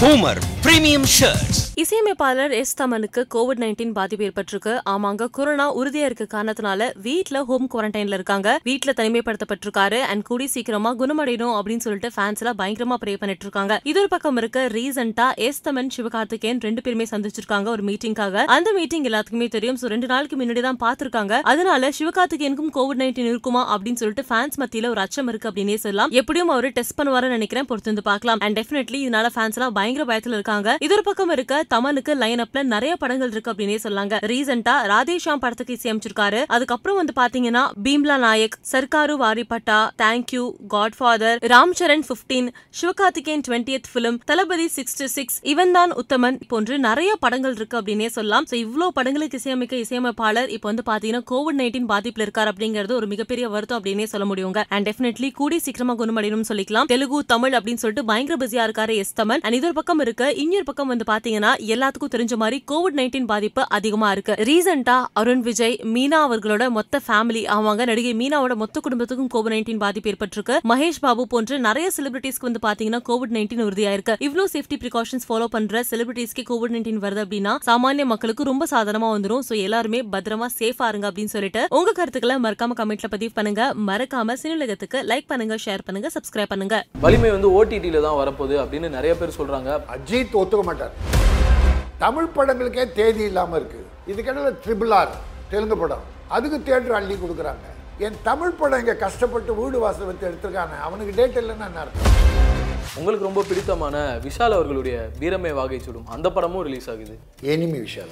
Somer premium Shirts. இசையமைப்பாளர் S தமனுக்கு Covid nineteen பாதிப்பு ஏற்பட்டிருக்கு. ஆமாங்க கொரோனா உறுதியா இருக்க காரணத்தினால வீட்ல ஹோம் குவாரண்டைன்ல இருக்காங்க. வீட்ல தனிமைப்படுத்தப்பட்டிருக்காரு. அண்ட் கூடி சீக்கிரமா குணமடையணும் அப்படின்னு சொல்லிட்டு ஃபேன்ஸ் எல்லாம் பயங்கரமா ப்ரே பண்ணிட்டு இருக்காங்க. இது ஒரு பக்கம் இருக்க. ரீசெண்டா எஸ் தமன் சிவகார்த்திகேயன் ரெண்டு பேருமே சந்திச்சிருக்காங்க ஒரு மீட்டிங்காக அந்த மீட்டிங் எல்லாத்துக்குமே தெரியும். சோ ரெண்டு நாளுக்கு முன்னாடி தான் பாத்திருக்காங்க அதனால சிவகார்த்திகேயனுக்கும் கோவிட் நைன்டீன் இருக்குமா அப்படின்னு சொல்லிட்டு ஃபேன்ஸ் மத்தியில ஒரு அச்சம் இருக்கு அப்படின்னே சொல்லலாம். எப்படியும் அவர் டெஸ்ட் பண்ணுவாருன்னு நினைக்கிறேன். பொறுத்து வந்து பார்க்கலாம். அண்ட் டெஃபினெட்லி இதனால ஃபேன்ஸ் எல்லாம் பயங்கர பயத்துல இருக்காங்க. இது ஒரு பக்கம் இருக்க தமனுக்கு லைன் அப்ல நிறைய படங்கள் இருக்கு அப்படின்னே சொல்லாங்க. ரீசெண்டா ராதேஷாம் படத்துக்கு இசையமைச்சிருக்காரு. அதுக்கப்புறம் வந்து பாத்தீங்கன்னா Bheemla Nayak Sarkaru Vaari Paata thank you Godfather Ram Charan fifteen Sivakarthikeyan twentieth film Thalapathy sixty six இவன் தான் உத்தமன் போன்று நிறைய படங்கள் இருக்கு அப்படின்னே சொல்லலாம். சோ இவ்வளவு படங்களுக்கு இசையமைக்க இசையமைப்பாளர் இப்போ வந்து பாத்தீங்கன்னா கோவிட் நைன்டீன் பாதிப்புல இருக்காரு அப்படிங்கிறது ஒரு மிகப்பெரிய வருத்தம் அப்படின்னே சொல்ல முடியுங்க. அண்ட் டெஃபினெட்லி கூடி சீக்கிரமா குணமடையணும்னு சொல்லிக்கலாம். தெலுங்கு தமிழ் அப்படின்னு சொல்லிட்டு பயங்கர பிஸியா இருக்காரு எஸ் தமன். அண்ட் இது ஒரு பக்கம் இருக்கு இன்னொரு பக்கம் வந்து பாத்தீங்கன்னா எல்லாத்துக்கும் தெரிஞ்ச மாதிரி கோவிட் நைன்டீன் பாதிப்பு அதிகமா இருக்கு. ரீசெண்டா அருண் விஜய் மீனா அவர்களோட மொத்த ஃபேமிலி ஆவாங்க நடிகை மீனாவோட மொத்த குடும்பத்துக்கும் கோவிட் நைன்டீன் பாதிப்பு ஏற்பட்டிருக்கு. மகேஷ் பாபு போன்ற நிறைய செலிபிரிட்டிஸ்க்கு வந்து பாத்தீங்கன்னா கோவிட் நைன்டீன் உறுதியாயிருக்கு. இவ்வளவு சேஃப்டி ப்ரிகாஷன்ஸ் ஃபாலோ பண்ற செலிபிரிட்டிஸ்க்கு கோவிட் நைன்டீன் வருது அப்படின்னா சாமானிய மக்களுக்கு ரொம்ப சாதாரணமா வந்துடும் சோ எல்லாருமே பத்திரமா சேஃபா இருங்க அப்படின்னு சொல்லிட்டு உங்க கருத்துக்களை மறக்காம கமெண்ட்ல பதிவு பண்ணுங்க. மறக்காம சினிலகத்துக்கு லைக் பண்ணுங்க ஷேர் பண்ணுங்க சப்ஸ்கிரைப் பண்ணுங்க. வலிமை வந்து ஓடிடியில தான் வரப்போகுது அப்படின்னு நிறைய பேர் சொல்கிறாங்க அஜித் ஒத்துக்க மாட்டார். தமிழ் படங்களுக்கே தேதி இல்லாமல் இருக்கு. இதுக்கிடையில ட்ரிபிள் ஆர் தெலுங்கு படம். அதுக்கு தேட்டர் அள்ளி கொடுக்குறாங்க. என் தமிழ் படம் இங்கே கஷ்டப்பட்டு வீடு வாசல் வச்சு எடுத்திருக்காங்க அவனுக்கு டேட் இல்லைன்னா என்ன அர்த்தம்? உங்களுக்கு ரொம்ப பிடித்தமான விஷால் அவர்களுடைய வீரமே வாகை சுடும். அந்த படமும் ரிலீஸ் ஆகுது. எனிமி விஷயம்